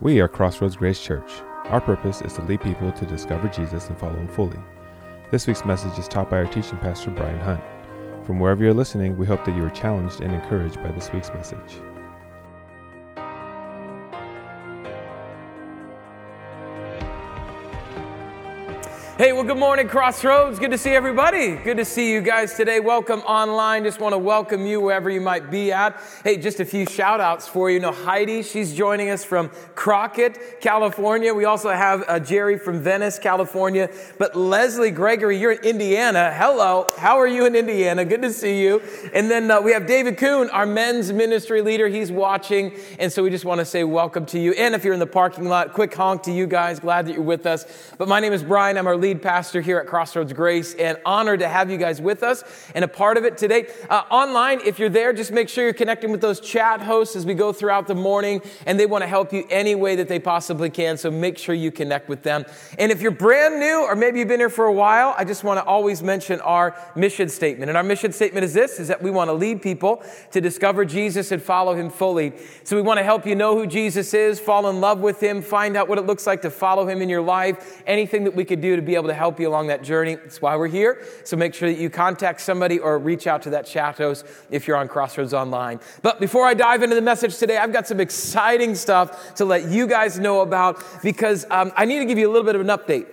We are Crossroads Grace Church. Our purpose is to lead people to discover Jesus and follow him fully. This week's message is taught by our teaching pastor, Brian Hunt. From wherever you're listening, we hope that you are challenged and encouraged by this week's message. Hey, well, good morning, Crossroads. Good to see everybody. Good to see you guys today. Welcome online. Just want to welcome you wherever you might be at. Hey, just a few shout outs for you. you know, Heidi, she's joining us from Crockett, California. We also have uh, Jerry from Venice, California. But Leslie Gregory, you're in Indiana. Hello. How are you in Indiana? Good to see you. And then uh, we have David Kuhn, our men's ministry leader. He's watching. And so we just want to say welcome to you. And if you're in the parking lot, quick honk to you guys. Glad that you're with us. But my name is Brian. I'm our lead lead pastor here at Crossroads Grace, and honored to have you guys with us and a part of it today. Uh, online, if you're there, just make sure you're connecting with those chat hosts as we go throughout the morning, and they want to help you any way that they possibly can. So make sure you connect with them. And if you're brand new, or maybe you've been here for a while, I just want to always mention our mission statement. And our mission statement is this: is that we want to lead people to discover Jesus and follow Him fully. So we want to help you know who Jesus is, fall in love with Him, find out what it looks like to follow Him in your life, anything that we could do to be able to help you along that journey. That's why we're here. So make sure that you contact somebody or reach out to that chat host if you're on Crossroads Online. But before I dive into the message today, I've got some exciting stuff to let you guys know about because um, I need to give you a little bit of an update.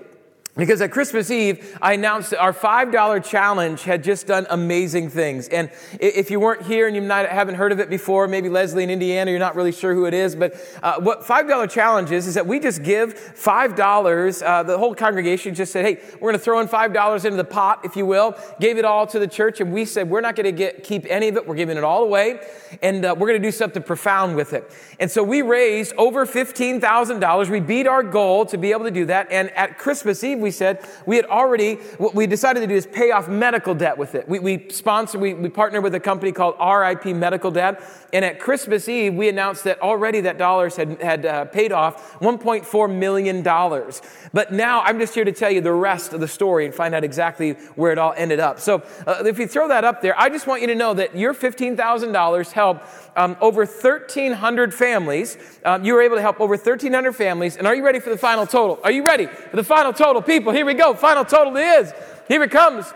Because at Christmas Eve, I announced that our $5 challenge had just done amazing things. And if you weren't here and you might, haven't heard of it before, maybe Leslie in Indiana, you're not really sure who it is, but uh, what $5 challenge is, is that we just give $5. Uh, the whole congregation just said, hey, we're going to throw in $5 into the pot, if you will. Gave it all to the church, and we said, we're not going to keep any of it. We're giving it all away, and uh, we're going to do something profound with it. And so we raised over $15,000. We beat our goal to be able to do that. And at Christmas Eve, we said we had already, what we decided to do is pay off medical debt with it. We, we sponsored, we, we partnered with a company called RIP Medical Debt. And at Christmas Eve, we announced that already that dollars had, had uh, paid off $1.4 million. But now I'm just here to tell you the rest of the story and find out exactly where it all ended up. So uh, if you throw that up there, I just want you to know that your $15,000 helped um, over 1,300 families. Um, you were able to help over 1,300 families. And are you ready for the final total? Are you ready for the final total? People, here we go. Final total is. Here it comes.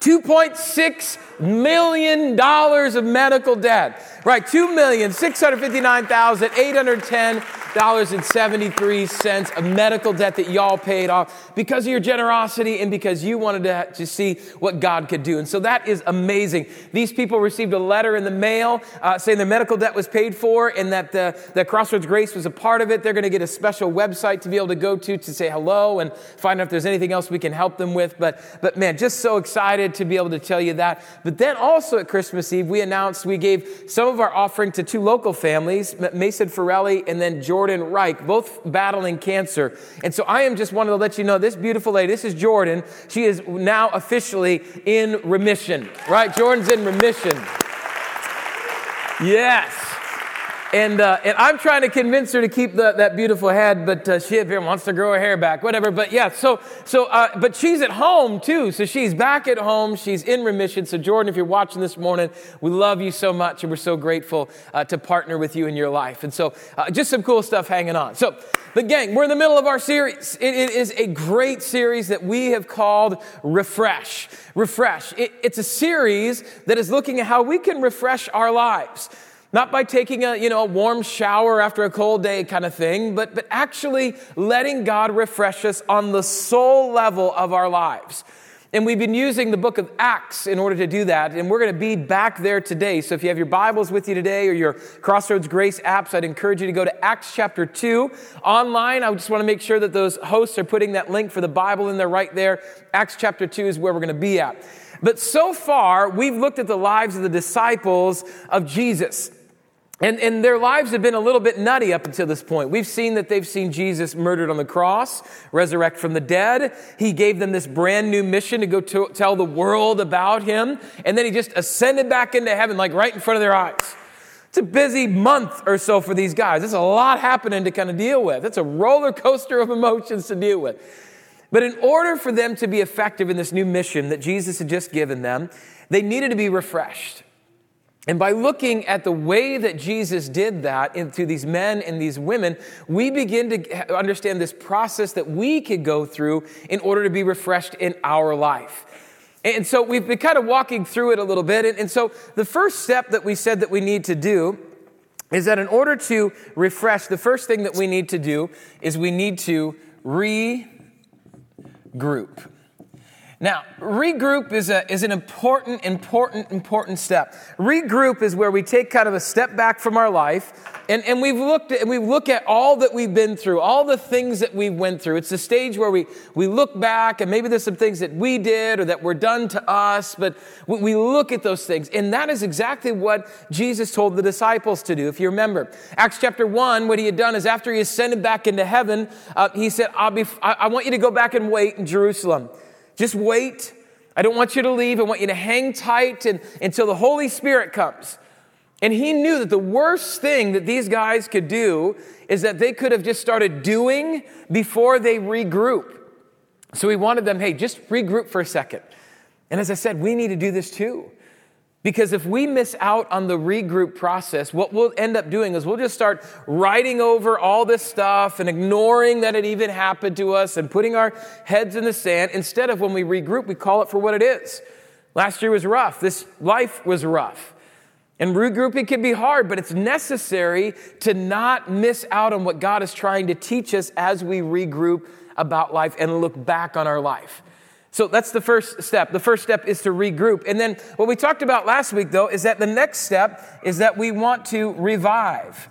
$2.6 million of medical debt. Right, $2,659,810.73 of medical debt that y'all paid off because of your generosity and because you wanted to, to see what God could do. And so that is amazing. These people received a letter in the mail uh, saying their medical debt was paid for and that the, the Crossroads Grace was a part of it. They're going to get a special website to be able to go to to say hello and find out if there's anything else we can help them with. But, but man, just so excited to be able to tell you that. But then also at Christmas Eve, we announced we gave some of our offering to two local families, Mason Ferrelli and then Jordan Reich, both battling cancer. And so I am just wanting to let you know this beautiful lady, this is Jordan. She is now officially in remission, right? Jordan's in remission. Yes. And, uh, and I'm trying to convince her to keep the, that beautiful head, but uh, she wants to grow her hair back, whatever. But yeah, so, so uh, but she's at home too. So she's back at home. She's in remission. So, Jordan, if you're watching this morning, we love you so much and we're so grateful uh, to partner with you in your life. And so, uh, just some cool stuff hanging on. So, the gang, we're in the middle of our series. it, it is a great series that we have called Refresh. Refresh. It, it's a series that is looking at how we can refresh our lives. Not by taking a, you know, a warm shower after a cold day kind of thing, but, but actually letting God refresh us on the soul level of our lives. And we've been using the book of Acts in order to do that. And we're going to be back there today. So if you have your Bibles with you today or your Crossroads Grace apps, I'd encourage you to go to Acts chapter 2. Online, I just want to make sure that those hosts are putting that link for the Bible in there right there. Acts chapter 2 is where we're going to be at. But so far, we've looked at the lives of the disciples of Jesus. And, and their lives have been a little bit nutty up until this point. We've seen that they've seen Jesus murdered on the cross, resurrect from the dead. He gave them this brand new mission to go to, tell the world about him. And then he just ascended back into heaven, like right in front of their eyes. It's a busy month or so for these guys. There's a lot happening to kind of deal with. It's a roller coaster of emotions to deal with. But in order for them to be effective in this new mission that Jesus had just given them, they needed to be refreshed. And by looking at the way that Jesus did that into these men and these women, we begin to understand this process that we could go through in order to be refreshed in our life. And so we've been kind of walking through it a little bit. And, so the first step that we said that we need to do is that in order to refresh, the first thing that we need to do is we need to regroup. Now, regroup is, a, is an important, important, important step. Regroup is where we take kind of a step back from our life and, and we've looked at, we look at all that we've been through, all the things that we went through. It's the stage where we, we look back and maybe there's some things that we did or that were done to us, but we, we look at those things. And that is exactly what Jesus told the disciples to do. If you remember, Acts chapter 1, what he had done is after he ascended back into heaven, uh, he said, I'll be, I, I want you to go back and wait in Jerusalem. Just wait. I don't want you to leave. I want you to hang tight and, until the Holy Spirit comes. And he knew that the worst thing that these guys could do is that they could have just started doing before they regroup. So he wanted them, hey, just regroup for a second. And as I said, we need to do this too. Because if we miss out on the regroup process, what we'll end up doing is we'll just start writing over all this stuff and ignoring that it even happened to us and putting our heads in the sand. Instead of when we regroup, we call it for what it is. Last year was rough. This life was rough. And regrouping can be hard, but it's necessary to not miss out on what God is trying to teach us as we regroup about life and look back on our life. So that's the first step. The first step is to regroup. And then what we talked about last week, though, is that the next step is that we want to revive.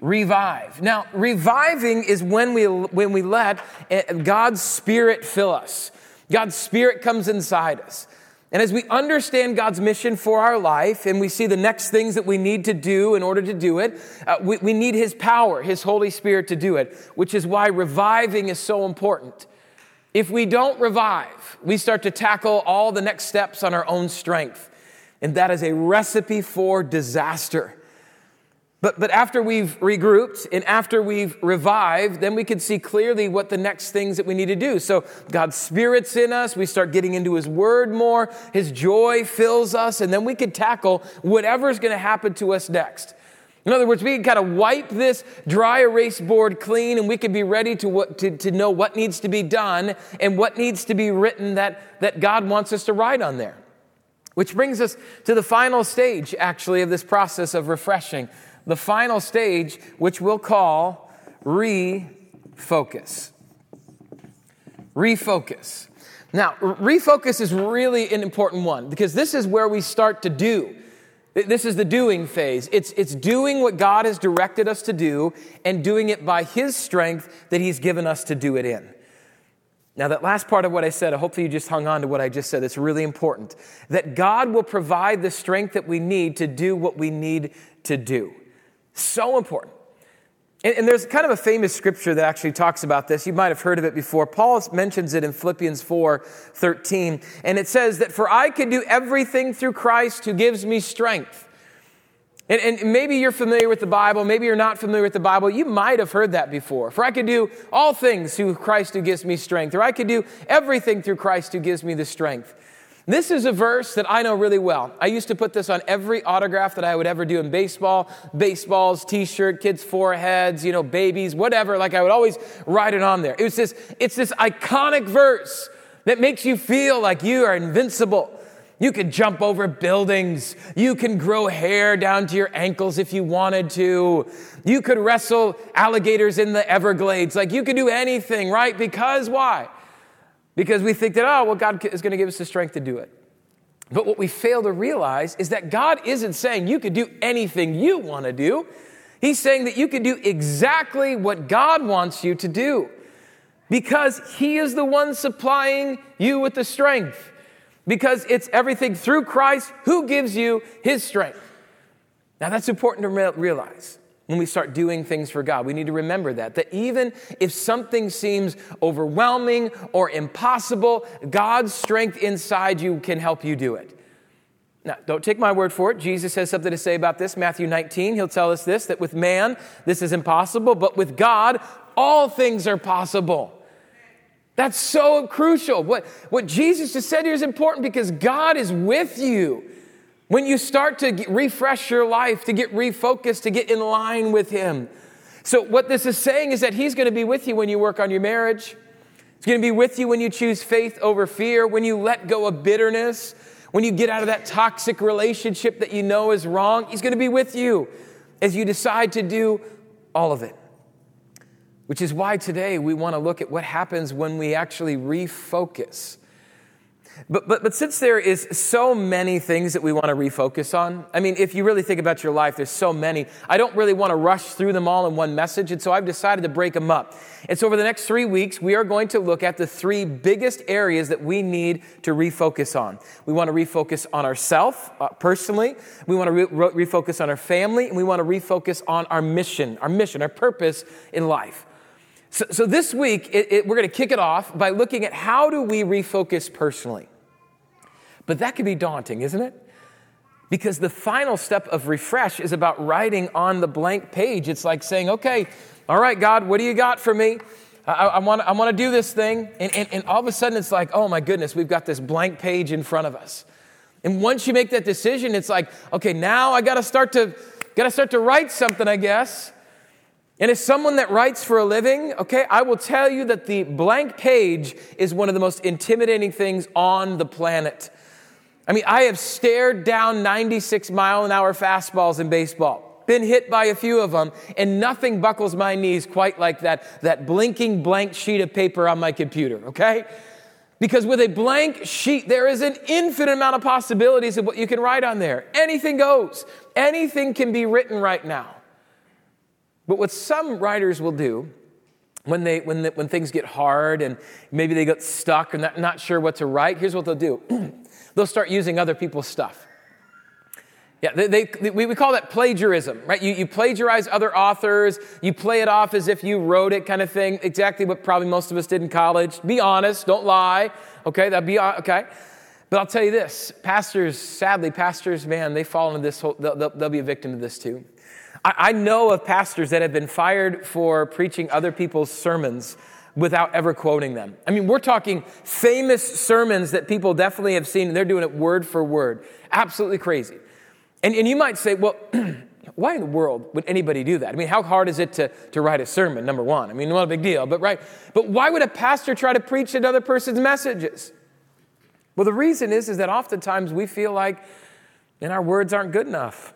Revive. Now, reviving is when we, when we let eh, God's Spirit fill us. God's Spirit comes inside us. And as we understand God's mission for our life and we see the next things that we need to do in order to do it, uh, we, we need His power, His Holy Spirit to do it, which is why reviving is so important. If we don't revive, we start to tackle all the next steps on our own strength. And that is a recipe for disaster. But, but after we've regrouped and after we've revived, then we can see clearly what the next things that we need to do. So God's Spirit's in us. We start getting into His Word more. His joy fills us. And then we can tackle whatever's going to happen to us next. In other words, we can kind of wipe this dry erase board clean and we can be ready to, what, to, to know what needs to be done and what needs to be written that, that God wants us to write on there. Which brings us to the final stage, actually, of this process of refreshing. The final stage, which we'll call refocus. Refocus. Now, refocus is really an important one because this is where we start to do. This is the doing phase. It's, it's doing what God has directed us to do and doing it by His strength that He's given us to do it in. Now, that last part of what I said, hopefully you just hung on to what I just said. It's really important. That God will provide the strength that we need to do what we need to do. So important. And, and, there's kind of a famous scripture that actually talks about this. You might have heard of it before. Paul mentions it in Philippians 4 13. And it says that, For I can do everything through Christ who gives me strength. And, and, maybe you're familiar with the Bible, maybe you're not familiar with the Bible. You might have heard that before. For I can do all things through Christ who gives me strength, or I can do everything through Christ who gives me the strength. This is a verse that I know really well. I used to put this on every autograph that I would ever do in baseball, baseballs, t-shirt, kids' foreheads, you know, babies, whatever. Like I would always write it on there. It was this, it's this iconic verse that makes you feel like you are invincible. You could jump over buildings. You can grow hair down to your ankles if you wanted to. You could wrestle alligators in the Everglades. Like you could do anything, right? Because why? Because we think that, oh, well, God is going to give us the strength to do it. But what we fail to realize is that God isn't saying you could do anything you want to do. He's saying that you can do exactly what God wants you to do because He is the one supplying you with the strength. Because it's everything through Christ who gives you His strength. Now, that's important to realize when we start doing things for God. We need to remember that, that even if something seems overwhelming or impossible, God's strength inside you can help you do it. Now, don't take my word for it. Jesus has something to say about this. Matthew 19, he'll tell us this that with man, this is impossible, but with God, all things are possible. That's so crucial. What, what Jesus just said here is important because God is with you. When you start to refresh your life, to get refocused, to get in line with Him. So, what this is saying is that He's going to be with you when you work on your marriage. He's going to be with you when you choose faith over fear, when you let go of bitterness, when you get out of that toxic relationship that you know is wrong. He's going to be with you as you decide to do all of it. Which is why today we want to look at what happens when we actually refocus. But, but, but since there is so many things that we want to refocus on, I mean, if you really think about your life, there's so many. I don't really want to rush through them all in one message, and so I've decided to break them up. And so over the next three weeks, we are going to look at the three biggest areas that we need to refocus on. We want to refocus on ourselves uh, personally, we want to re- refocus on our family, and we want to refocus on our mission, our mission, our purpose in life. So, so this week, it, it, we're going to kick it off by looking at how do we refocus personally. But that can be daunting, isn't it? Because the final step of refresh is about writing on the blank page. It's like saying, okay, all right, God, what do you got for me? I, I want I to do this thing. And, and, and all of a sudden, it's like, oh my goodness, we've got this blank page in front of us. And once you make that decision, it's like, okay, now I got to start to got to start to write something, I guess. And as someone that writes for a living, okay, I will tell you that the blank page is one of the most intimidating things on the planet. I mean, I have stared down 96 mile an hour fastballs in baseball, been hit by a few of them, and nothing buckles my knees quite like that, that blinking blank sheet of paper on my computer, okay? Because with a blank sheet, there is an infinite amount of possibilities of what you can write on there. Anything goes, anything can be written right now. But what some writers will do when, they, when, the, when things get hard and maybe they get stuck and not, not sure what to write, here's what they'll do they'll start using other people's stuff. Yeah, they, they, we, we call that plagiarism, right? You, you plagiarize other authors, you play it off as if you wrote it, kind of thing. Exactly what probably most of us did in college. Be honest, don't lie. Okay, that'd be uh, okay. But I'll tell you this pastors, sadly, pastors, man, they fall into this whole, they'll, they'll, they'll be a victim to this too. I, know of pastors that have been fired for preaching other people's sermons without ever quoting them. I mean, we're talking famous sermons that people definitely have seen, and they're doing it word for word. Absolutely crazy. And, and you might say, well, why in the world would anybody do that? I mean, how hard is it to, to write a sermon, number one? I mean, not a big deal, but right. But why would a pastor try to preach another person's messages? Well, the reason is, is that oftentimes we feel like, and our words aren't good enough.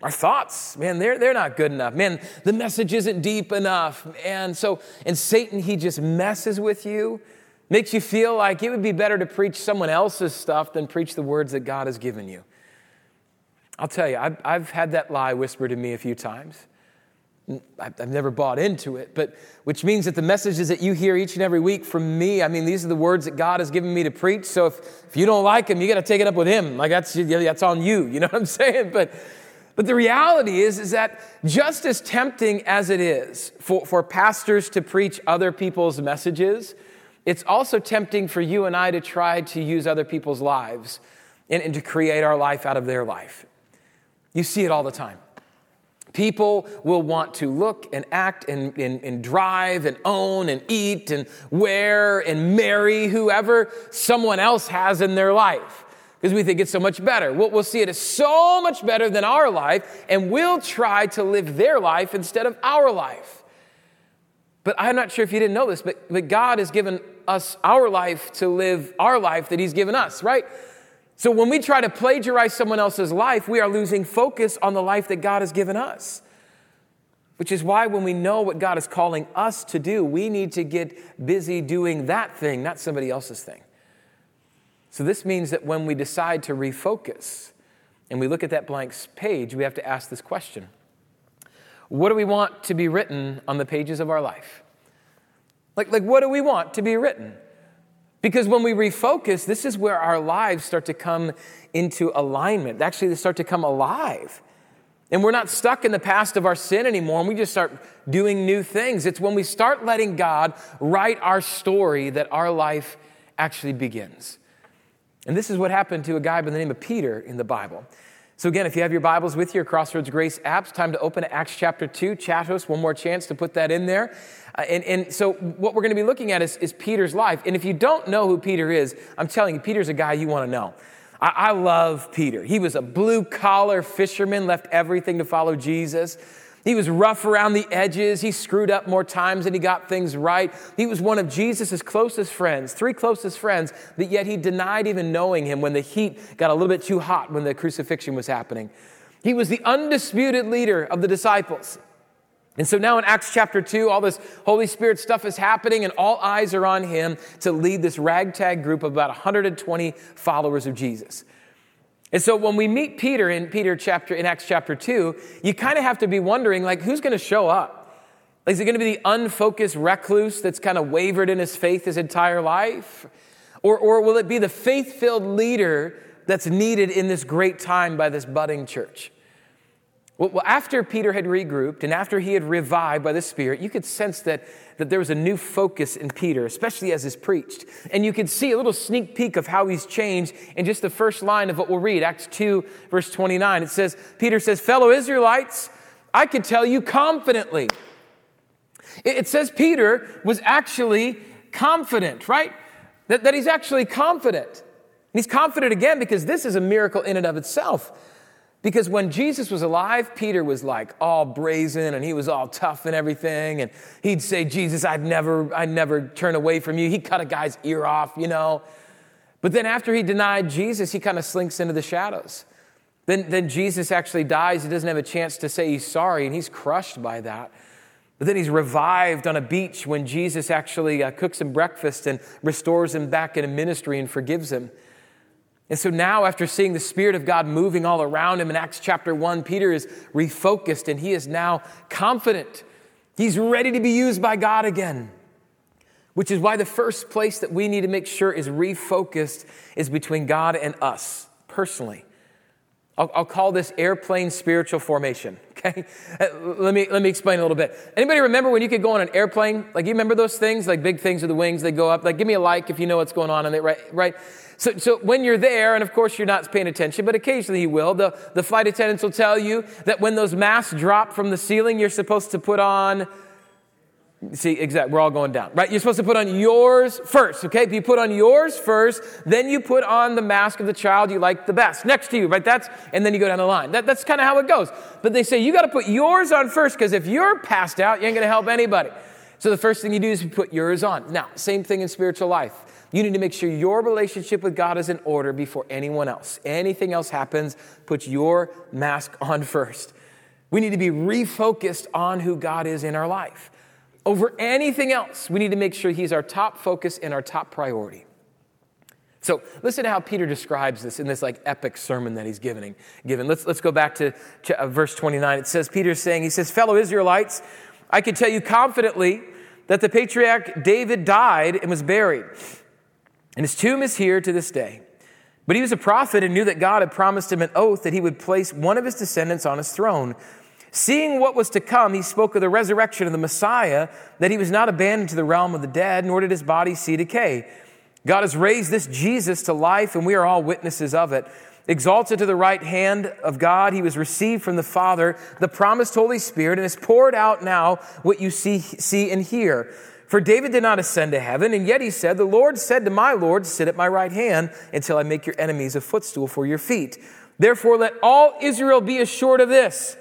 Our thoughts, man, they're, they're not good enough. Man, the message isn't deep enough. And so, and Satan, he just messes with you, makes you feel like it would be better to preach someone else's stuff than preach the words that God has given you. I'll tell you, I've, I've had that lie whispered to me a few times. I've never bought into it, but which means that the messages that you hear each and every week from me, I mean, these are the words that God has given me to preach. So if, if you don't like them, you got to take it up with Him. Like that's, that's on you. You know what I'm saying? But but the reality is, is that just as tempting as it is for, for pastors to preach other people's messages, it's also tempting for you and I to try to use other people's lives and, and to create our life out of their life. You see it all the time. People will want to look and act and, and, and, drive and own and eat and wear and marry whoever someone else has in their life because we think it's so much better. We'll, we'll, see it as so much better than our life, and we'll try to live their life instead of our life. But I'm not sure if you didn't know this, but, but God has given us our life to live our life that He's given us, right? So when we try to plagiarize someone else's life, we are losing focus on the life that God has given us. Which is why when we know what God is calling us to do, we need to get busy doing that thing, not somebody else's thing. So, this means that when we decide to refocus and we look at that blank page, we have to ask this question What do we want to be written on the pages of our life? Like, like what do we want to be written? Because when we refocus, this is where our lives start to come into alignment. Actually, they start to come alive. And we're not stuck in the past of our sin anymore, and we just start doing new things. It's when we start letting God write our story that our life actually begins. And this is what happened to a guy by the name of Peter in the Bible. So, again, if you have your Bibles with you, Crossroads Grace apps, time to open Acts chapter 2. Chat host, one more chance to put that in there. Uh, and, and so, what we're going to be looking at is, is Peter's life. And if you don't know who Peter is, I'm telling you, Peter's a guy you want to know. I, I love Peter. He was a blue collar fisherman, left everything to follow Jesus. He was rough around the edges. He screwed up more times than he got things right. He was one of Jesus' closest friends, three closest friends, but yet he denied even knowing him when the heat got a little bit too hot when the crucifixion was happening. He was the undisputed leader of the disciples. And so now in Acts chapter 2, all this Holy Spirit stuff is happening, and all eyes are on him to lead this ragtag group of about 120 followers of Jesus. And so when we meet Peter in Peter chapter in Acts chapter 2, you kind of have to be wondering like who's going to show up? Like, is it going to be the unfocused recluse that's kind of wavered in his faith his entire life? Or, or will it be the faith filled leader that's needed in this great time by this budding church? Well, after Peter had regrouped and after he had revived by the Spirit, you could sense that, that there was a new focus in Peter, especially as he's preached. And you could see a little sneak peek of how he's changed in just the first line of what we'll read, Acts 2, verse 29. It says, Peter says, Fellow Israelites, I can tell you confidently. It says Peter was actually confident, right? That, that he's actually confident. And he's confident again because this is a miracle in and of itself. Because when Jesus was alive, Peter was like all brazen and he was all tough and everything. And he'd say, Jesus, I'd never, I'd never turn away from you. He cut a guy's ear off, you know. But then after he denied Jesus, he kind of slinks into the shadows. Then, then Jesus actually dies. He doesn't have a chance to say he's sorry, and he's crushed by that. But then he's revived on a beach when Jesus actually uh, cooks him breakfast and restores him back in a ministry and forgives him. And so now, after seeing the Spirit of God moving all around him in Acts chapter 1, Peter is refocused and he is now confident. He's ready to be used by God again. Which is why the first place that we need to make sure is refocused is between God and us personally. I'll, I'll call this airplane spiritual formation. Okay, uh, let me let me explain a little bit. Anybody remember when you could go on an airplane? Like you remember those things, like big things with the wings, they go up. Like give me a like if you know what's going on in it, right? Right. So, so when you're there, and of course you're not paying attention, but occasionally you will, the, the flight attendants will tell you that when those masks drop from the ceiling, you're supposed to put on See, exactly. We're all going down, right? You're supposed to put on yours first, okay? If you put on yours first, then you put on the mask of the child you like the best next to you, right? That's, and then you go down the line. That, that's kind of how it goes. But they say you got to put yours on first because if you're passed out, you ain't going to help anybody. So the first thing you do is you put yours on. Now, same thing in spiritual life. You need to make sure your relationship with God is in order before anyone else. Anything else happens, put your mask on first. We need to be refocused on who God is in our life. Over anything else, we need to make sure He's our top focus and our top priority. So listen to how Peter describes this in this like epic sermon that he's giving. given. Let's, let's go back to, to uh, verse 29. It says, Peter's saying, he says, fellow Israelites, I can tell you confidently that the patriarch David died and was buried and his tomb is here to this day. But he was a prophet and knew that God had promised him an oath that he would place one of his descendants on his throne. Seeing what was to come, he spoke of the resurrection of the Messiah, that he was not abandoned to the realm of the dead, nor did his body see decay. God has raised this Jesus to life, and we are all witnesses of it. Exalted to the right hand of God, he was received from the Father, the promised Holy Spirit, and has poured out now what you see, see and hear. For David did not ascend to heaven, and yet he said, The Lord said to my Lord, Sit at my right hand until I make your enemies a footstool for your feet. Therefore, let all Israel be assured of this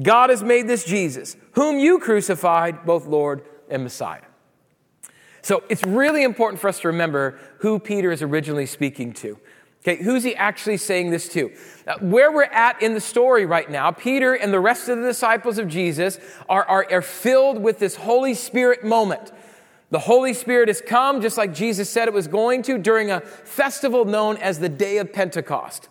God has made this Jesus, whom you crucified, both Lord and Messiah. So it's really important for us to remember who Peter is originally speaking to. Okay, who's he actually saying this to? Uh, where we're at in the story right now, Peter and the rest of the disciples of Jesus are, are, are filled with this Holy Spirit moment. The Holy Spirit has come, just like Jesus said it was going to, during a festival known as the Day of Pentecost.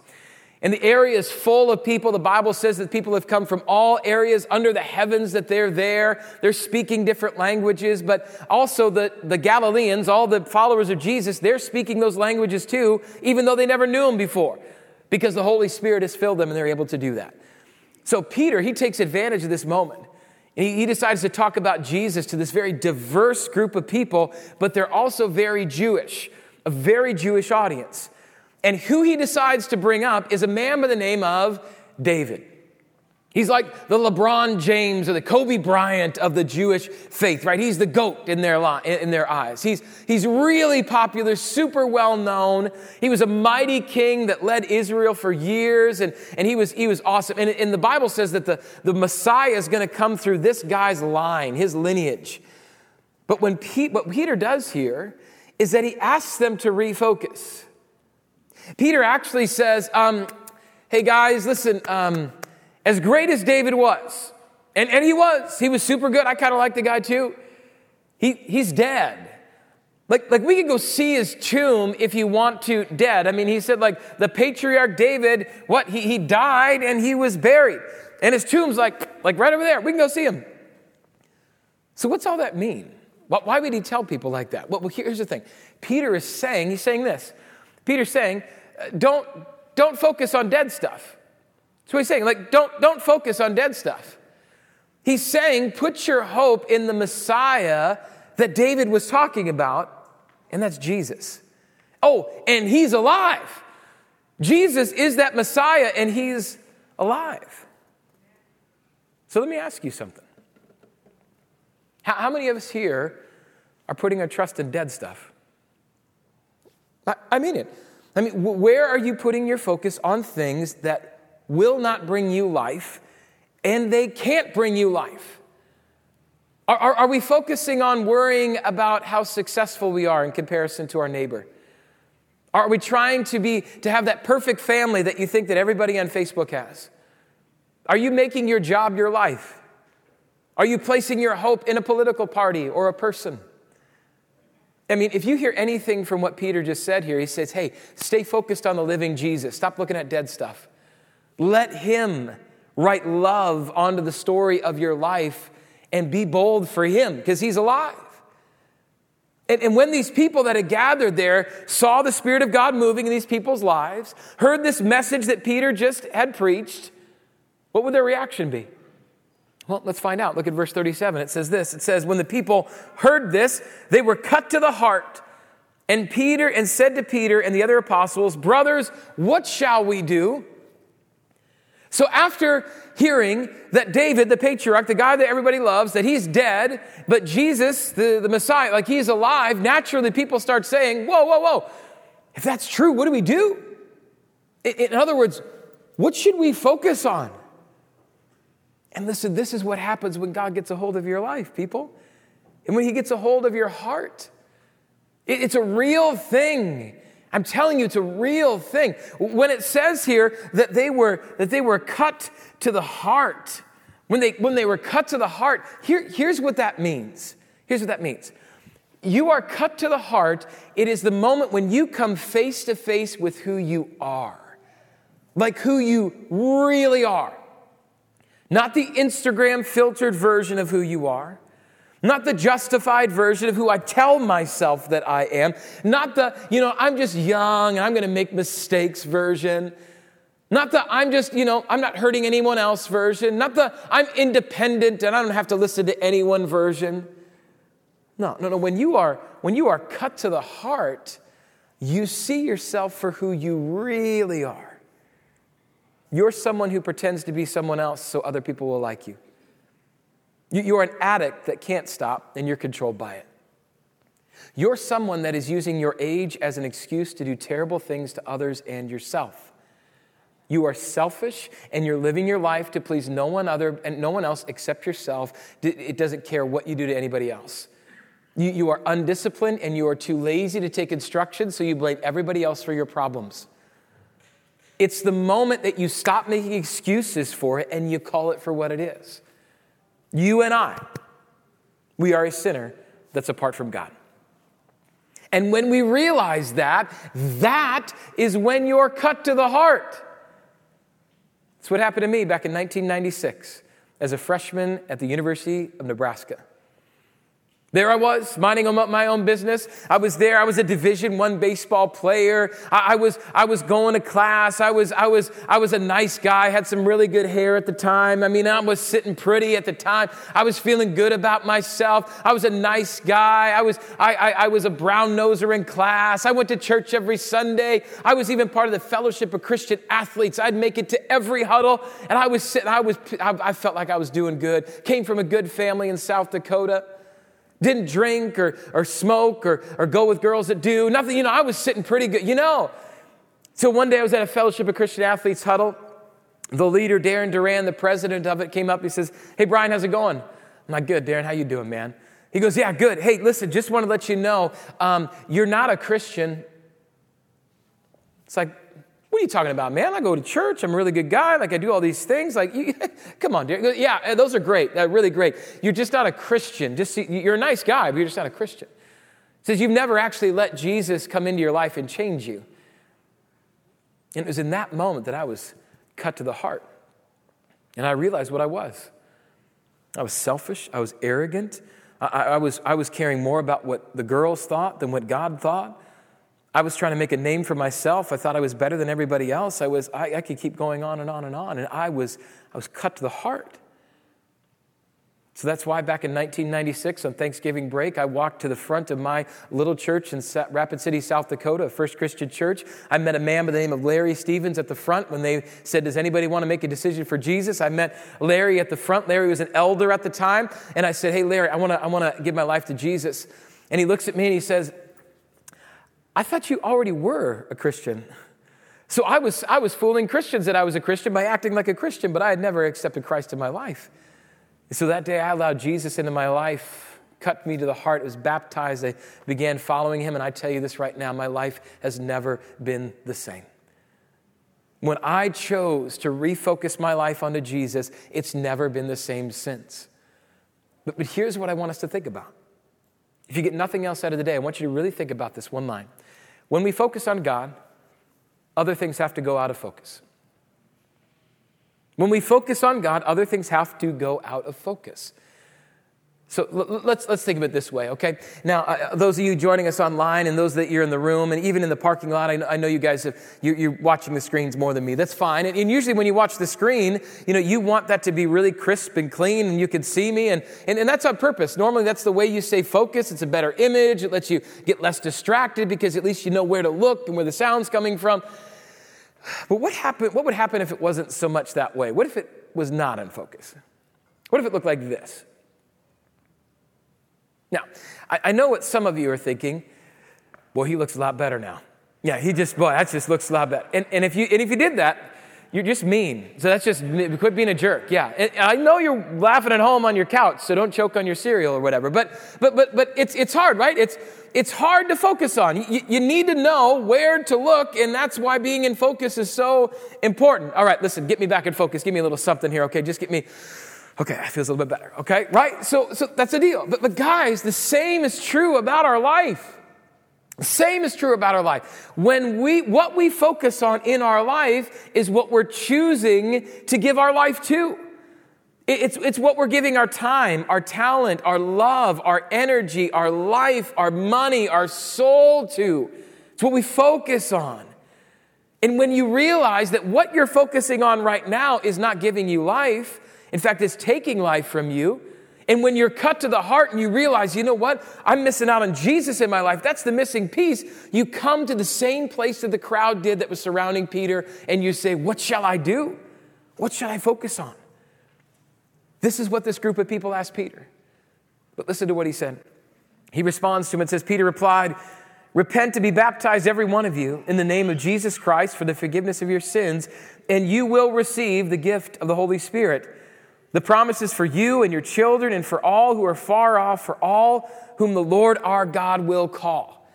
And the area is full of people. The Bible says that people have come from all areas under the heavens, that they're there. They're speaking different languages, but also the, the Galileans, all the followers of Jesus, they're speaking those languages too, even though they never knew him before, because the Holy Spirit has filled them and they're able to do that. So Peter, he takes advantage of this moment. He, he decides to talk about Jesus to this very diverse group of people, but they're also very Jewish, a very Jewish audience. And who he decides to bring up is a man by the name of David. He's like the LeBron James or the Kobe Bryant of the Jewish faith, right? He's the goat in their, li- in their eyes. He's, he's really popular, super well known. He was a mighty king that led Israel for years, and, and he, was, he was awesome. And, and the Bible says that the, the Messiah is going to come through this guy's line, his lineage. But when Pete, what Peter does here is that he asks them to refocus. Peter actually says, um, Hey guys, listen, um, as great as David was, and, and he was, he was super good. I kind of like the guy too. He, he's dead. Like, like we could go see his tomb if you want to dead. I mean, he said like the patriarch David, what, he, he died and he was buried. And his tomb's like, like right over there. We can go see him. So what's all that mean? Why would he tell people like that? Well, here's the thing. Peter is saying, he's saying this. Peter's saying, uh, don't, don't focus on dead stuff. That's what he's saying. Like, don't, don't focus on dead stuff. He's saying, put your hope in the Messiah that David was talking about, and that's Jesus. Oh, and he's alive. Jesus is that Messiah, and he's alive. So let me ask you something. How, how many of us here are putting our trust in dead stuff? I, I mean it. I mean, where are you putting your focus on things that will not bring you life and they can't bring you life? Are, are, are, we focusing on worrying about how successful we are in comparison to our neighbor? Are we trying to be to have that perfect family that you think that everybody on Facebook has? Are you making your job your life? Are you placing your hope in a political party or a person? I mean, if you hear anything from what Peter just said here, he says, hey, stay focused on the living Jesus. Stop looking at dead stuff. Let him write love onto the story of your life and be bold for him because he's alive. And, and, when these people that had gathered there saw the Spirit of God moving in these people's lives, heard this message that Peter just had preached, what would their reaction be? Well, let's find out. Look at verse 37. It says this It says, When the people heard this, they were cut to the heart. And Peter, and said to Peter and the other apostles, Brothers, what shall we do? So after hearing that David, the patriarch, the guy that everybody loves, that he's dead, but Jesus, the, the Messiah, like he's alive, naturally people start saying, Whoa, whoa, whoa. If that's true, what do we do? In, in other words, what should we focus on? And listen, this is what happens when God gets a hold of your life, people. And when He gets a hold of your heart, it's a real thing. I'm telling you, it's a real thing. When it says here that they were, that they were cut to the heart, when they, when they were cut to the heart, here, here's what that means. Here's what that means. You are cut to the heart. It is the moment when you come face to face with who you are, like who you really are. Not the Instagram filtered version of who you are. Not the justified version of who I tell myself that I am. Not the, you know, I'm just young and I'm going to make mistakes version. Not the I'm just, you know, I'm not hurting anyone else version. Not the I'm independent and I don't have to listen to anyone version. No, no, no. When you are when you are cut to the heart, you see yourself for who you really are. You're someone who pretends to be someone else so other people will like you. You're an addict that can't stop and you're controlled by it. You're someone that is using your age as an excuse to do terrible things to others and yourself. You are selfish and you're living your life to please no one other and no one else except yourself. It doesn't care what you do to anybody else. You, you are undisciplined and you are too lazy to take instructions, so you blame everybody else for your problems. It's the moment that you stop making excuses for it and you call it for what it is. You and I, we are a sinner that's apart from God. And when we realize that, that is when you're cut to the heart. That's what happened to me back in 1996 as a freshman at the University of Nebraska. There I was, minding my own business. I was there. I was a Division One baseball player. I, I, was, I was going to class. I was, I was, I was a nice guy. Had some really good hair at the time. I mean, I was sitting pretty at the time. I was feeling good about myself. I was a nice guy. I was, I, I, I was a brown noser in class. I went to church every Sunday. I was even part of the Fellowship of Christian Athletes. I'd make it to every huddle, and I was sitting. I was, I, I felt like I was doing good. Came from a good family in South Dakota didn't drink or, or smoke or, or go with girls that do. Nothing, you know, I was sitting pretty good, you know. So one day I was at a Fellowship of Christian Athletes huddle. The leader, Darren Duran, the president of it, came up. He says, Hey, Brian, how's it going? I'm like, Good, Darren, how you doing, man? He goes, Yeah, good. Hey, listen, just want to let you know, um, you're not a Christian. It's like, what are you talking about, man? I go to church. I'm a really good guy. Like, I do all these things. Like, you, come on, dear. Yeah, uh, those are great. They're really great. You're just not a Christian. Just You're a nice guy, but you're just not a Christian. It says you've never actually let Jesus come into your life and change you. And it was in that moment that I was cut to the heart. And I realized what I was. I was selfish. I was arrogant. I, I, was, I was caring more about what the girls thought than what God thought. I was trying to make a name for myself. I thought I was better than everybody else. I was, I, I could keep going on and on and on. And I was, I was cut to the heart. So that's why back in 1996 on Thanksgiving break, I walked to the front of my little church in Rapid City, South Dakota, First Christian Church. I met a man by the name of Larry Stevens at the front when they said, Does anybody want to make a decision for Jesus? I met Larry at the front. Larry was an elder at the time. And I said, Hey, Larry, I want to I want to give my life to Jesus. And he looks at me and he says, I thought you already were a Christian. So I was, I was fooling Christians that I was a Christian by acting like a Christian, but I had never accepted Christ in my life. So that day I allowed Jesus into my life, cut me to the heart, was baptized. I began following him, and I tell you this right now my life has never been the same. When I chose to refocus my life onto Jesus, it's never been the same since. But, but here's what I want us to think about if you get nothing else out of the day, I want you to really think about this one line. When we focus on God, other things have to go out of focus. When we focus on God, other things have to go out of focus. So let's, let's think of it this way, okay? Now, uh, those of you joining us online and those that you're in the room and even in the parking lot, I know, I know you guys have, you, are watching the screens more than me. That's fine. And, and, usually when you watch the screen, you know, you want that to be really crisp and clean and you can see me. And, and, and that's on purpose. Normally that's the way you stay focused. It's a better image. It lets you get less distracted because at least you know where to look and where the sound's coming from. But what, happened, what would happen if it wasn't so much that way? What if it was not in focus? What if it looked like this? Now, I, I know what some of you are thinking. Well, he looks a lot better now. Yeah, he just, boy, that just looks a lot better. And, and, if, you, and if you did that, you're just mean. So that's just, quit being a jerk. Yeah. And I know you're laughing at home on your couch, so don't choke on your cereal or whatever. But, but, but, but it's, it's hard, right? It's, it's hard to focus on. You, you need to know where to look, and that's why being in focus is so important. All right, listen, get me back in focus. Give me a little something here, okay? Just get me Okay, that feels a little bit better. Okay, right? So, so that's the deal. But, but guys, the same is true about our life. The same is true about our life. When we, what we focus on in our life is what we're choosing to give our life to. It's, it's what we're giving our time, our talent, our love, our energy, our life, our money, our soul to. It's what we focus on. And when you realize that what you're focusing on right now is not giving you life, in fact, it's taking life from you. And when you're cut to the heart and you realize, you know what? I'm missing out on Jesus in my life. That's the missing piece. You come to the same place that the crowd did that was surrounding Peter and you say, What shall I do? What should I focus on? This is what this group of people asked Peter. But listen to what he said. He responds to him and says, Peter replied, Repent to be baptized, every one of you, in the name of Jesus Christ for the forgiveness of your sins, and you will receive the gift of the Holy Spirit. The promise is for you and your children and for all who are far off, for all whom the Lord our God will call.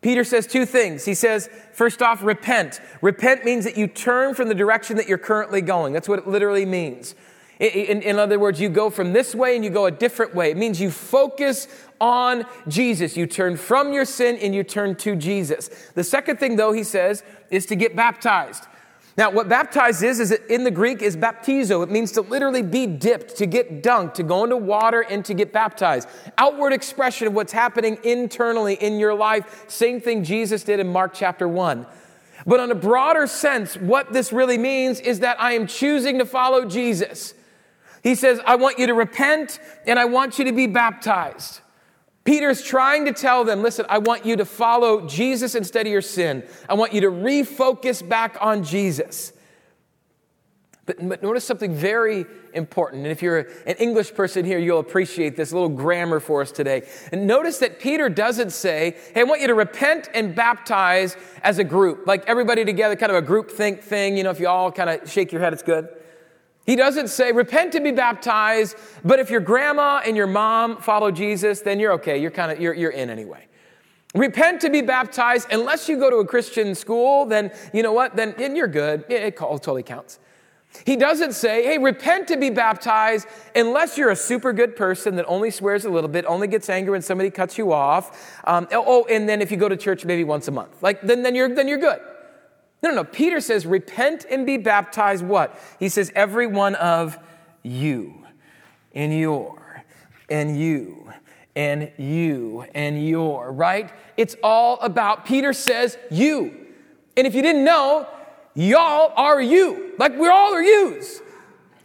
Peter says two things. He says, first off, repent. Repent means that you turn from the direction that you're currently going. That's what it literally means. In, in, other words, you go from this way and you go a different way. It means you focus on Jesus. You turn from your sin and you turn to Jesus. The second thing, though, he says, is to get baptized. Now, what baptized is, is it in the Greek is baptizo. It means to literally be dipped, to get dunked, to go into water and to get baptized. Outward expression of what's happening internally in your life. Same thing Jesus did in Mark chapter 1. But on a broader sense, what this really means is that I am choosing to follow Jesus. He says, I want you to repent and I want you to be baptized. Peter's trying to tell them, listen, I want you to follow Jesus instead of your sin. I want you to refocus back on Jesus. But, but, notice something very important. And if you're an English person here, you'll appreciate this little grammar for us today. And notice that Peter doesn't say, Hey, I want you to repent and baptize as a group, like everybody together, kind of a group think thing. You know, if you all kind of shake your head, it's good. He doesn't say, repent and be baptized, but if your grandma and your mom follow Jesus, then you're okay. You're kind of, you're, you're in anyway. Repent to be baptized. Unless you go to a Christian school, then you know what? Then, then you're good. It, it totally counts. He doesn't say, hey, repent to be baptized unless you're a super good person that only swears a little bit, only gets angry when somebody cuts you off. Um, oh, and then if you go to church maybe once a month, like then, then, you're, then you're good. No, no, no. Peter says, repent and be baptized what? He says, every one of you and your and you and you and your, right? It's all about, Peter says, you. And if you didn't know, y'all are you. Like we're all are yous.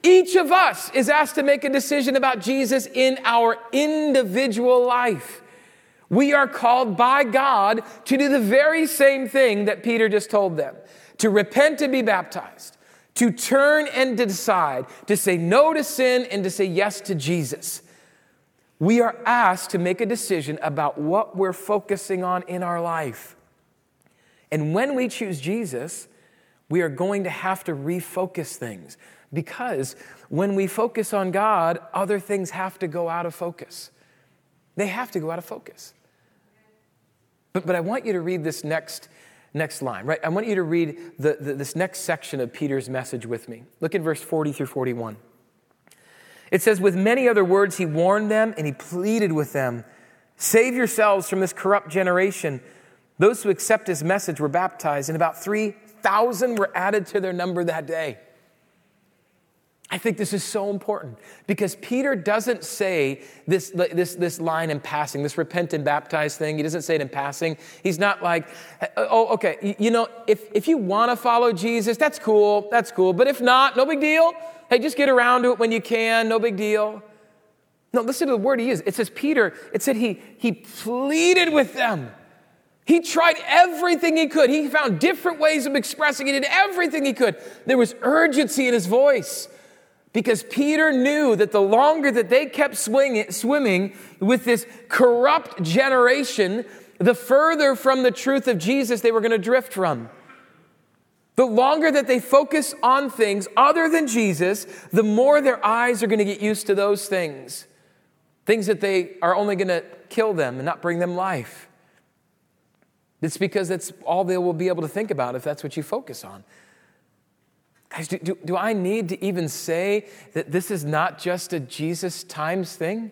Each of us is asked to make a decision about Jesus in our individual life. We are called by God to do the very same thing that Peter just told them to repent and be baptized, to turn and to decide, to say no to sin and to say yes to Jesus. We are asked to make a decision about what we're focusing on in our life. And when we choose Jesus, we are going to have to refocus things because when we focus on God, other things have to go out of focus. They have to go out of focus. But, but I want you to read this next, next line, right? I want you to read the, the, this next section of Peter's message with me. Look at verse 40 through 41. It says, With many other words, he warned them and he pleaded with them Save yourselves from this corrupt generation. Those who accept his message were baptized, and about 3,000 were added to their number that day. I think this is so important because Peter doesn't say this, this, this line in passing, this repent and baptize thing. He doesn't say it in passing. He's not like, oh, okay, you know, if, if you want to follow Jesus, that's cool, that's cool. But if not, no big deal. Hey, just get around to it when you can, no big deal. No, listen to the word he used. It says, Peter, it said he, he pleaded with them. He tried everything he could. He found different ways of expressing it. He did everything he could. There was urgency in his voice. Because Peter knew that the longer that they kept swinging, swimming with this corrupt generation, the further from the truth of Jesus they were going to drift from. The longer that they focus on things other than Jesus, the more their eyes are going to get used to those things. Things that they are only going to kill them and not bring them life. It's because that's all they will be able to think about if that's what you focus on. Guys, do, do, do I need to even say that this is not just a Jesus times thing?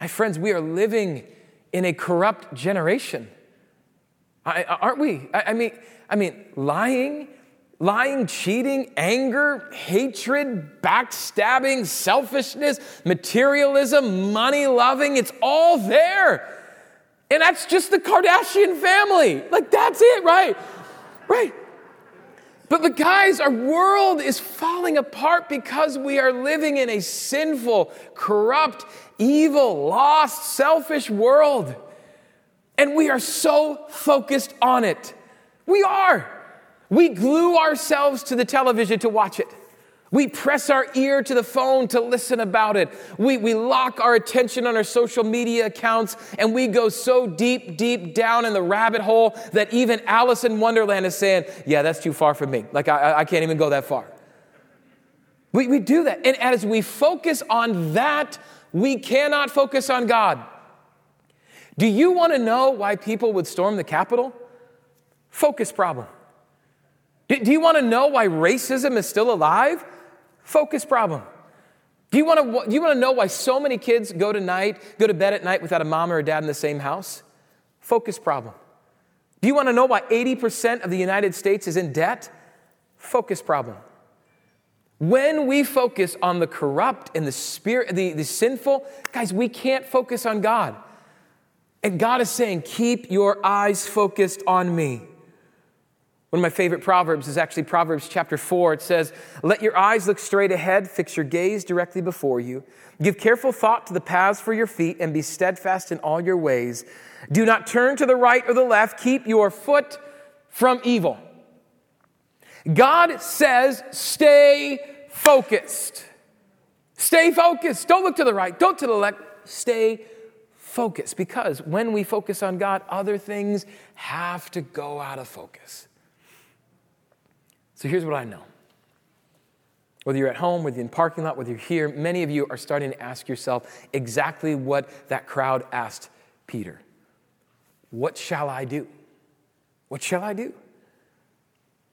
My friends, we are living in a corrupt generation. I, aren't we? I, I, mean, I mean, lying, lying, cheating, anger, hatred, backstabbing, selfishness, materialism, money loving, it's all there. And that's just the Kardashian family. Like, that's it, right? Right. But, but guys, our world is falling apart because we are living in a sinful, corrupt, evil, lost, selfish world. And we are so focused on it. We are. We glue ourselves to the television to watch it. We press our ear to the phone to listen about it. We, we lock our attention on our social media accounts and we go so deep, deep down in the rabbit hole that even Alice in Wonderland is saying, Yeah, that's too far for me. Like, I, I can't even go that far. We, we do that. And as we focus on that, we cannot focus on God. Do you want to know why people would storm the Capitol? Focus problem. Do, do you want to know why racism is still alive? Focus problem. Do you, want to, you want to know why so many kids go to night, go to bed at night without a mom or a dad in the same house? Focus problem. Do you want to know why 80% of the United States is in debt? Focus problem. When we focus on the corrupt and the spirit, the, the sinful, guys, we can't focus on God. And God is saying, keep your eyes focused on me. One of my favorite proverbs is actually Proverbs chapter 4. It says, Let your eyes look straight ahead, fix your gaze directly before you. Give careful thought to the paths for your feet, and be steadfast in all your ways. Do not turn to the right or the left. Keep your foot from evil. God says, Stay focused. Stay focused. Don't look to the right, don't to the left. Stay focused. Because when we focus on God, other things have to go out of focus. So here's what I know. Whether you're at home, whether you're in parking lot, whether you're here, many of you are starting to ask yourself exactly what that crowd asked Peter. What shall I do? What shall I do?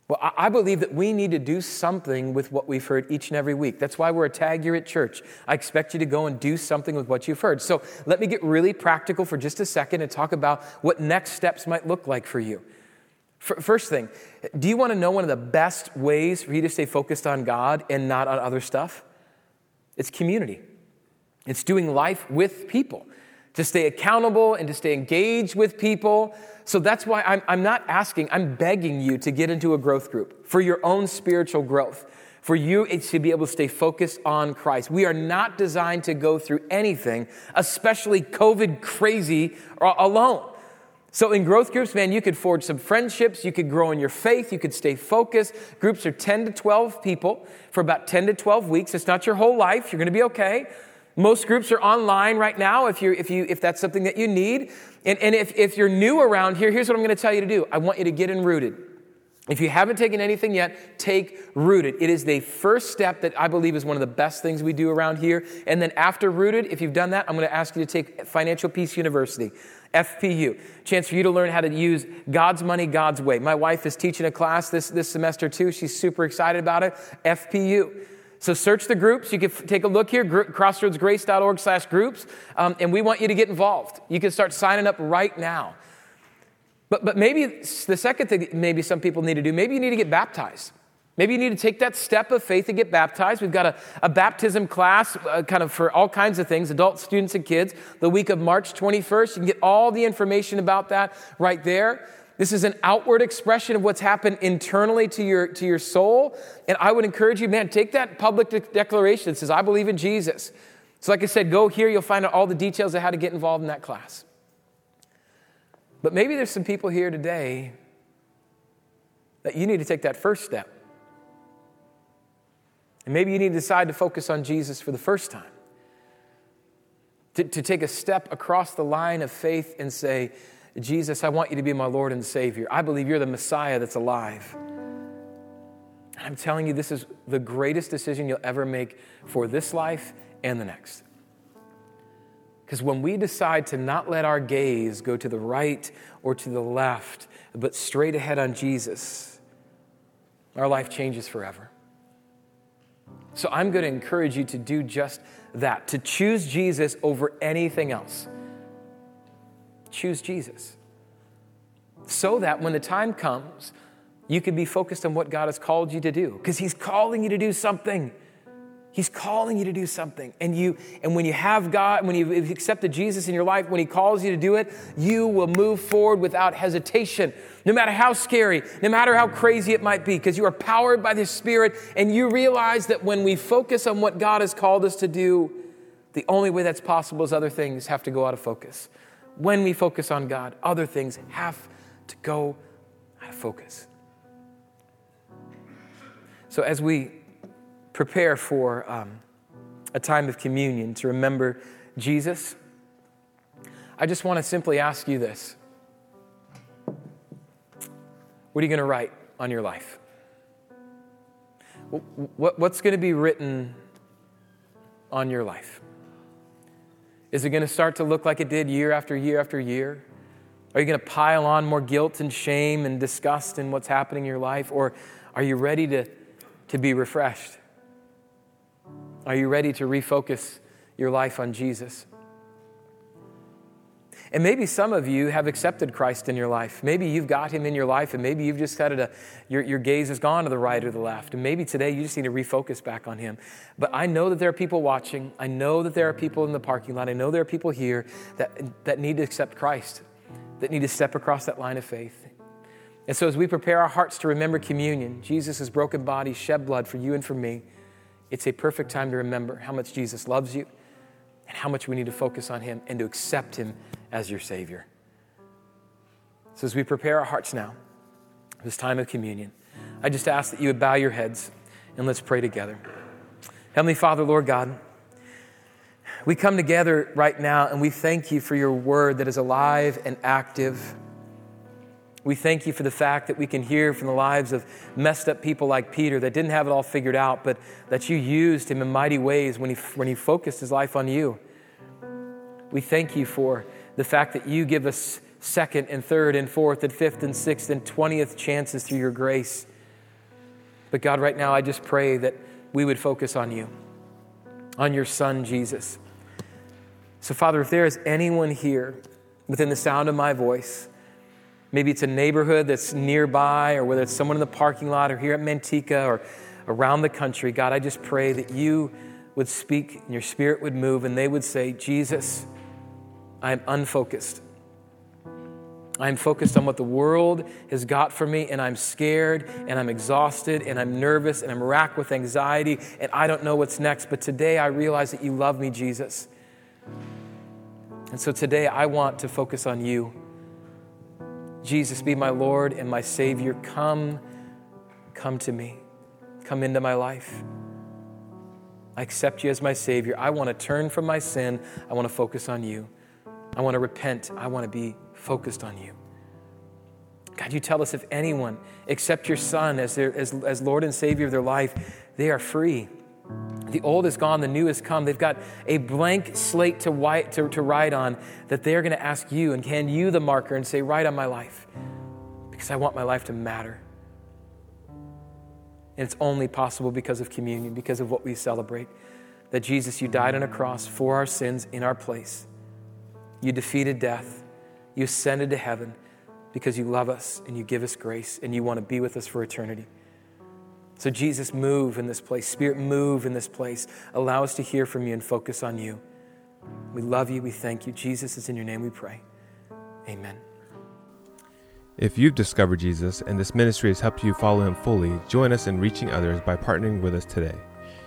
Well, I believe that we need to do something with what we've heard each and every week. That's why we're a tag here at church. I expect you to go and do something with what you've heard. So let me get really practical for just a second and talk about what next steps might look like for you. First thing, do you want to know one of the best ways for you to stay focused on God and not on other stuff? It's community. It's doing life with people, to stay accountable and to stay engaged with people. So that's why I'm, I'm not asking, I'm begging you to get into a growth group for your own spiritual growth, for you to be able to stay focused on Christ. We are not designed to go through anything, especially COVID crazy, alone. So, in growth groups, man, you could forge some friendships, you could grow in your faith, you could stay focused. Groups are 10 to 12 people for about 10 to 12 weeks. It's not your whole life, you're gonna be okay. Most groups are online right now if, you if, you, if that's something that you need. And, and if, if you're new around here, here's what I'm gonna tell you to do I want you to get in rooted. If you haven't taken anything yet, take Rooted. It is the first step that I believe is one of the best things we do around here. And then after Rooted, if you've done that, I'm going to ask you to take Financial Peace University. FPU, chance for you to learn how to use God's money God's way. My wife is teaching a class this, this semester too. She's super excited about it. FPU. So search the groups. You can f- take a look here, gr- crossroadsgrace.org slash groups, um, and we want you to get involved. You can start signing up right now. But, but maybe the second thing maybe some people need to do, maybe you need to get baptized. Maybe you need to take that step of faith and get baptized. We've got a, a baptism class uh, kind of for all kinds of things, adult students and kids, the week of March 21st. You can get all the information about that right there. This is an outward expression of what's happened internally to your, to your soul. And I would encourage you, man, take that public de- declaration that says, I believe in Jesus. So, like I said, go here, you'll find out all the details of how to get involved in that class. But maybe there's some people here today that you need to take that first step. And maybe you need to decide to focus on Jesus for the first time. To, to take a step across the line of faith and say, Jesus, I want you to be my Lord and Savior. I believe you're the Messiah that's alive. I'm telling you, this is the greatest decision you'll ever make for this life and the next. Because when we decide to not let our gaze go to the right or to the left, but straight ahead on Jesus, our life changes forever. So I'm going to encourage you to do just that, to choose Jesus over anything else. Choose Jesus. So that when the time comes, you can be focused on what God has called you to do, because He's calling you to do something. He's calling you to do something. And you and when you have God, when you've accepted Jesus in your life, when he calls you to do it, you will move forward without hesitation. No matter how scary, no matter how crazy it might be, because you are powered by the Spirit and you realize that when we focus on what God has called us to do, the only way that's possible is other things have to go out of focus. When we focus on God, other things have to go out of focus. So as we prepare for um, a time of communion to remember Jesus, I just want to simply ask you this What are you going to write on your life? What's going to be written on your life? Is it going to start to look like it did year after year after year? Are you going to pile on more guilt and shame and disgust in what's happening in your life? Or are you ready to, to be refreshed? Are you ready to refocus your life on Jesus? And maybe some of you have accepted Christ in your life. Maybe you've got him in your life, and maybe you've just got to, your, your gaze has gone to the right or the left. And maybe today you just need to refocus back on him. But I know that there are people watching. I know that there are people in the parking lot. I know there are people here that, that need to accept Christ, that need to step across that line of faith. And so as we prepare our hearts to remember communion, Jesus' broken body shed blood for you and for me, it's a perfect time to remember how much Jesus loves you and how much we need to focus on him and to accept him as your Savior. So, as we prepare our hearts now, this time of communion, I just ask that you would bow your heads and let's pray together. Heavenly Father, Lord God, we come together right now and we thank you for your word that is alive and active. We thank you for the fact that we can hear from the lives of messed up people like Peter that didn't have it all figured out, but that you used him in mighty ways when he, when he focused his life on you. We thank you for the fact that you give us second and third and fourth and fifth and sixth and twentieth chances through your grace. But God, right now, I just pray that we would focus on you, on your Son, Jesus. So, Father, if there is anyone here within the sound of my voice, maybe it's a neighborhood that's nearby, or whether it's someone in the parking lot, or here at Manteca, or around the country, God, I just pray that you would speak and your spirit would move, and they would say, Jesus, I am unfocused. I'm focused on what the world has got for me, and I'm scared, and I'm exhausted, and I'm nervous, and I'm racked with anxiety, and I don't know what's next. But today I realize that you love me, Jesus. And so today I want to focus on you. Jesus, be my Lord and my Savior. Come, come to me. Come into my life. I accept you as my Savior. I want to turn from my sin. I want to focus on you. I want to repent. I want to be focused on you. God, you tell us if anyone accept your Son as, their, as, as Lord and Savior of their life, they are free. The old is gone, the new has come. They've got a blank slate to, write, to, to write on that they're going to ask you and hand you the marker and say, Write on my life because I want my life to matter. And it's only possible because of communion, because of what we celebrate. That Jesus, you died on a cross for our sins in our place. You defeated death. You ascended to heaven because you love us and you give us grace and you want to be with us for eternity. So, Jesus, move in this place. Spirit, move in this place. Allow us to hear from you and focus on you. We love you. We thank you. Jesus, is in your name we pray. Amen. If you've discovered Jesus and this ministry has helped you follow him fully, join us in reaching others by partnering with us today.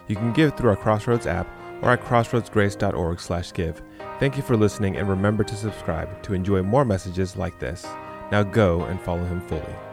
You can give through our Crossroads app or at CrossroadsGrace.org/slash/give. Thank you for listening and remember to subscribe to enjoy more messages like this. Now go and follow him fully.